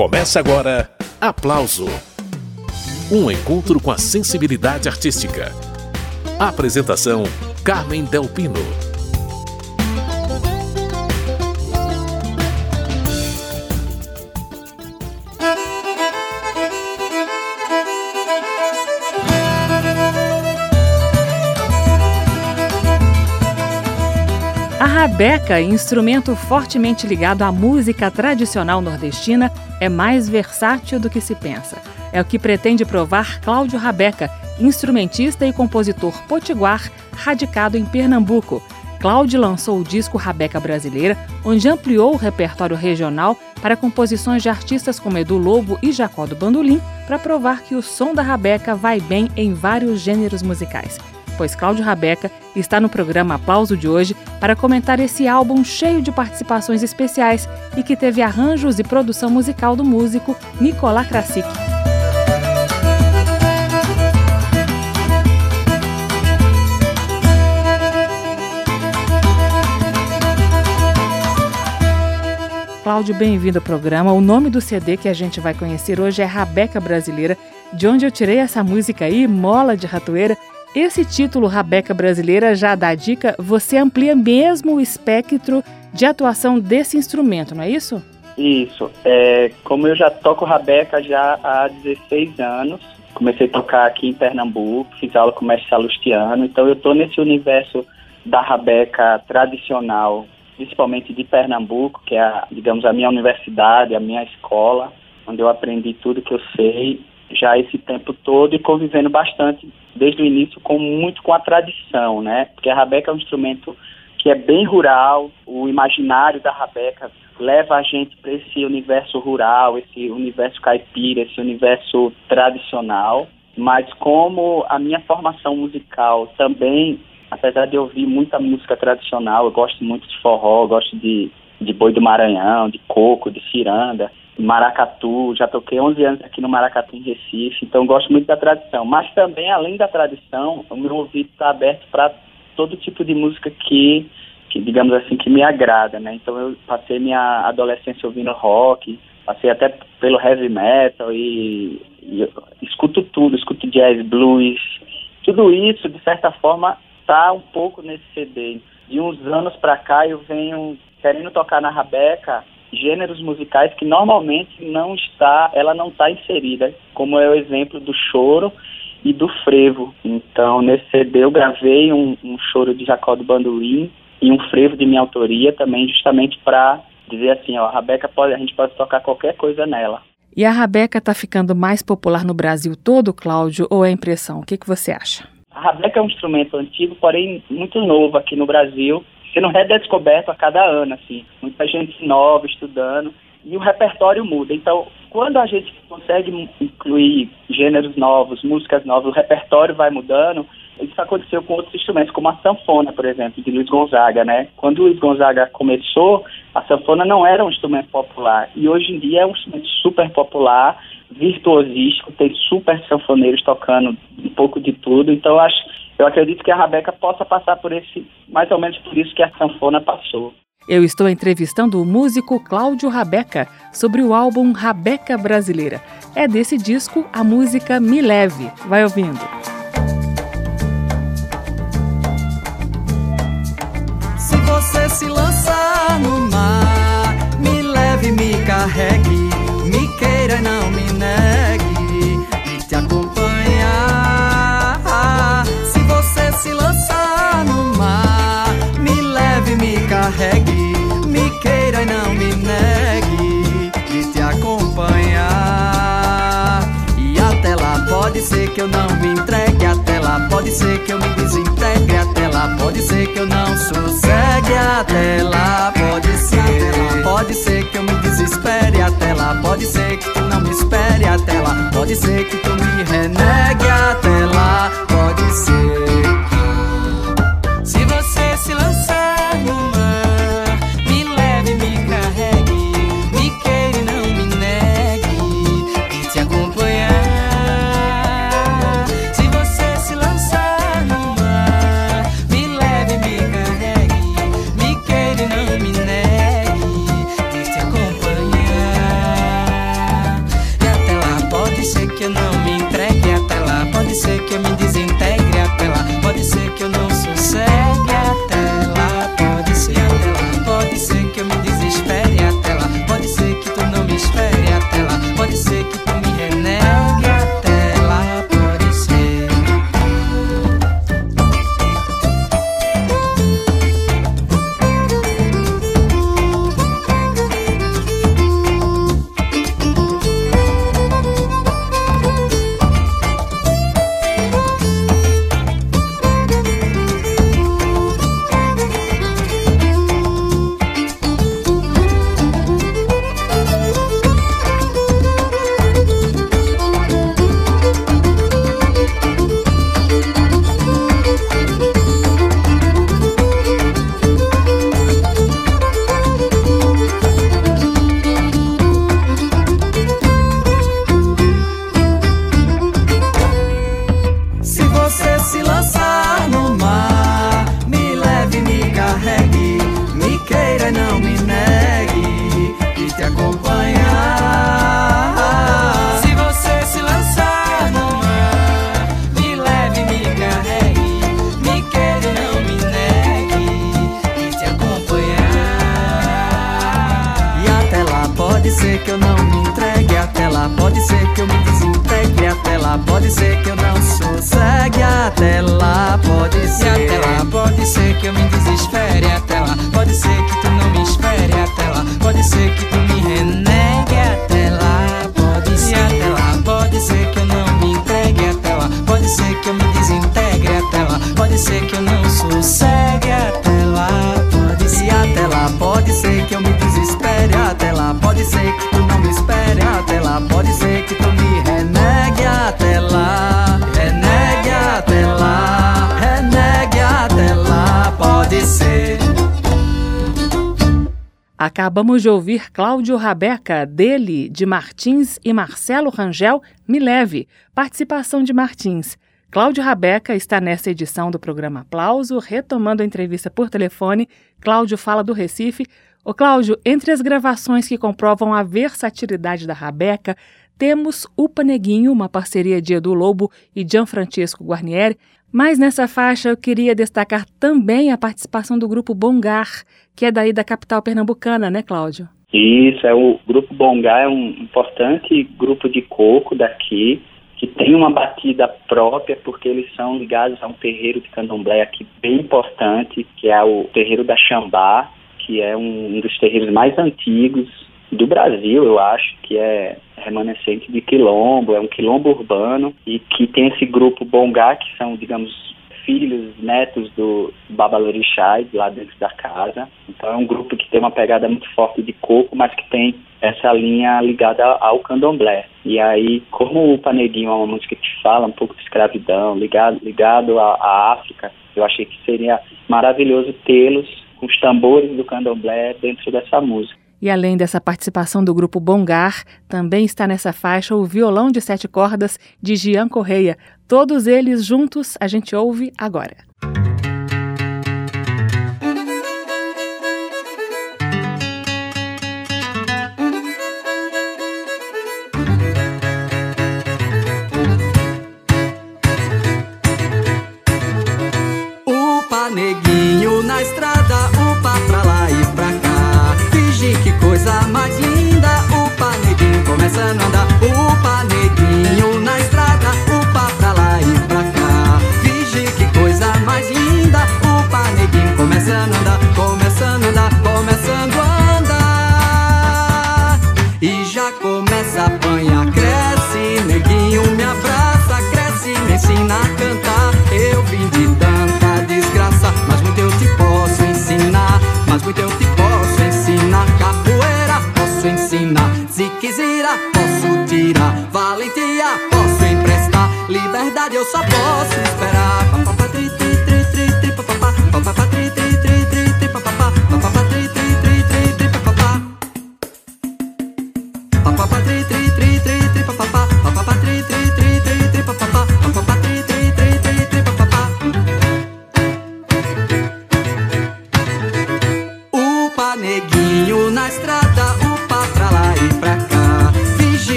Começa agora Aplauso um encontro com a sensibilidade artística. Apresentação: Carmen Delpino. A rabeca, instrumento fortemente ligado à música tradicional nordestina, é mais versátil do que se pensa. É o que pretende provar Cláudio Rabeca, instrumentista e compositor potiguar radicado em Pernambuco. Cláudio lançou o disco Rabeca Brasileira, onde ampliou o repertório regional para composições de artistas como Edu Lobo e Jacó do Bandolim, para provar que o som da Rabeca vai bem em vários gêneros musicais pois Cláudio Rabeca está no programa Aplauso de hoje para comentar esse álbum cheio de participações especiais e que teve arranjos e produção musical do músico Nicolás Krasik. Cláudio, bem-vindo ao programa. O nome do CD que a gente vai conhecer hoje é Rabeca Brasileira, de onde eu tirei essa música aí, Mola de Ratoeira, esse título Rabeca Brasileira já dá dica, você amplia mesmo o espectro de atuação desse instrumento, não é isso? Isso. É, como eu já toco Rabeca já há 16 anos, comecei a tocar aqui em Pernambuco, fiz aula com o mestre Salustiano, então eu estou nesse universo da Rabeca tradicional, principalmente de Pernambuco, que é, a, digamos, a minha universidade, a minha escola, onde eu aprendi tudo que eu sei já esse tempo todo e convivendo bastante desde o início com muito com a tradição, né? Porque a rabeca é um instrumento que é bem rural, o imaginário da rabeca leva a gente para esse universo rural, esse universo caipira, esse universo tradicional. Mas como a minha formação musical também, apesar de ouvir muita música tradicional, eu gosto muito de forró, gosto de, de boi do Maranhão, de coco, de ciranda, maracatu, já toquei 11 anos aqui no Maracatu em Recife, então gosto muito da tradição. Mas também, além da tradição, o meu ouvido está aberto para todo tipo de música que, que, digamos assim, que me agrada, né? Então eu passei minha adolescência ouvindo rock, passei até pelo heavy metal e, e escuto tudo, escuto jazz, blues, tudo isso, de certa forma, está um pouco nesse CD. De uns anos para cá eu venho querendo tocar na Rabeca gêneros musicais que normalmente não está, ela não está inserida, como é o exemplo do choro e do frevo. Então, nesse CD eu gravei um, um choro de Jacó do Bandolim e um frevo de minha autoria também, justamente para dizer assim, ó, a Rabeca pode, a gente pode tocar qualquer coisa nela. E a Rabeca está ficando mais popular no Brasil todo, Cláudio, ou é impressão? O que, que você acha? A Rabeca é um instrumento antigo, porém muito novo aqui no Brasil sendo redescoberto a cada ano, assim. Muita gente nova estudando e o repertório muda. Então, quando a gente consegue incluir gêneros novos, músicas novas, o repertório vai mudando. Isso aconteceu com outros instrumentos, como a sanfona, por exemplo, de Luiz Gonzaga, né? Quando Luiz Gonzaga começou, a sanfona não era um instrumento popular e hoje em dia é um instrumento super popular, virtuosístico, tem super sanfoneiros tocando um pouco de tudo. Então, acho eu acredito que a Rabeca possa passar por esse, mais ou menos por isso que a sanfona passou. Eu estou entrevistando o músico Cláudio Rabeca sobre o álbum Rabeca Brasileira. É desse disco a música Me Leve. Vai ouvindo. Se você se lançar no mar, me leve, me carregue, me queira e não me pode ser que eu não me entregue, até lá. Pode ser que eu me desintegre, até lá. Pode ser que eu não sossegue, até lá. Pode ser, pode ser que eu me desespere, até lá. Pode ser que tu não me espere, até lá. Pode ser que tu me renegue, até lá. Pode ser. Lá, pode ser que eu não sossegue até lá, pode ser até lá, pode ser que eu me desespere até lá, pode ser que tu não me espere até lá, pode ser que tu me renegue até lá, pode ser até lá, pode ser que eu não me entregue até lá, pode ser que eu me desintegre até lá, pode ser que eu não sossegue até lá, pode ser até lá, pode ser que eu me desespere até lá, pode ser que Acabamos de ouvir Cláudio Rabeca, dele, de Martins e Marcelo Rangel, Me Leve, participação de Martins. Cláudio Rabeca está nesta edição do programa Aplauso, retomando a entrevista por telefone. Cláudio fala do Recife. Ô Cláudio, entre as gravações que comprovam a versatilidade da Rabeca, temos O Paneguinho, uma parceria de Edu Lobo e Gianfrancesco Guarnieri, mas nessa faixa eu queria destacar também a participação do grupo Bongar, que é daí da capital pernambucana, né, Cláudio? Isso, é o grupo Bongar é um importante grupo de coco daqui, que tem uma batida própria, porque eles são ligados a um terreiro de candomblé aqui bem importante, que é o terreiro da Xambá, que é um dos terreiros mais antigos do Brasil, eu acho, que é remanescente de quilombo, é um quilombo urbano, e que tem esse grupo Bongá, que são, digamos, filhos, netos do Babalorixá, lá dentro da casa. Então é um grupo que tem uma pegada muito forte de coco, mas que tem essa linha ligada ao candomblé. E aí, como o Paneguinho é uma música que fala um pouco de escravidão, ligado, ligado à, à África, eu achei que seria maravilhoso tê-los com os tambores do candomblé dentro dessa música. E além dessa participação do grupo Bongar, também está nessa faixa o violão de sete cordas de Gian Correia. Todos eles juntos a gente ouve agora. Eu só posso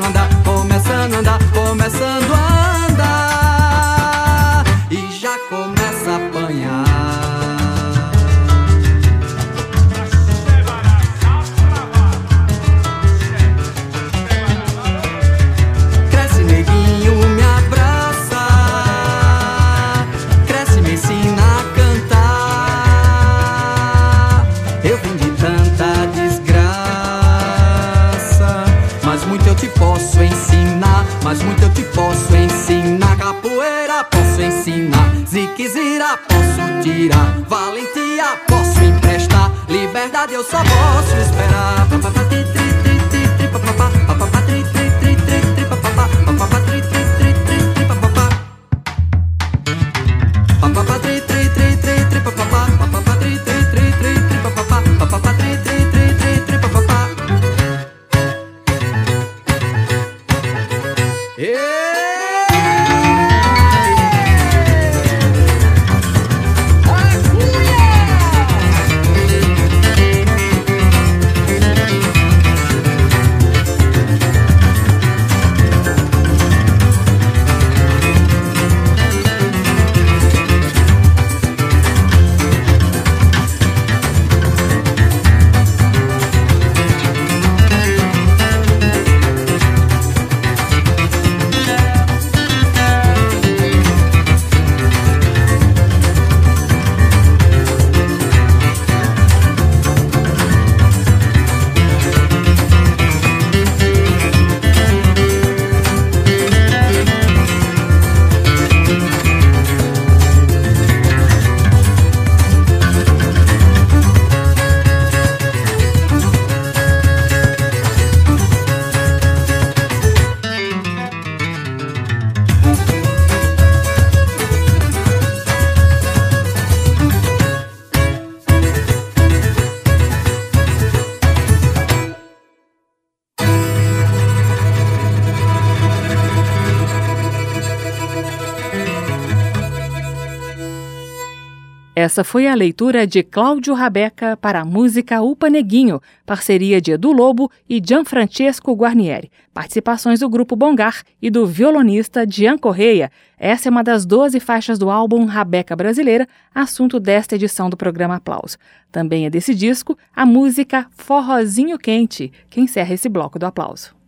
a andar, Essa foi a leitura de Cláudio Rabeca para a música Upa Neguinho, parceria de Edu Lobo e Gianfrancesco Guarnieri. Participações do grupo Bongar e do violonista Gian Correia. Essa é uma das 12 faixas do álbum Rabeca Brasileira, assunto desta edição do programa Aplauso. Também é desse disco a música Forrozinho Quente, que encerra esse bloco do aplauso.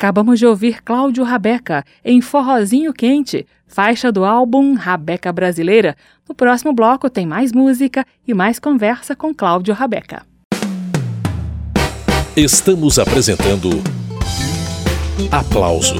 Acabamos de ouvir Cláudio Rabeca em Forrozinho Quente, faixa do álbum Rabeca Brasileira. No próximo bloco tem mais música e mais conversa com Cláudio Rabeca. Estamos apresentando Aplauso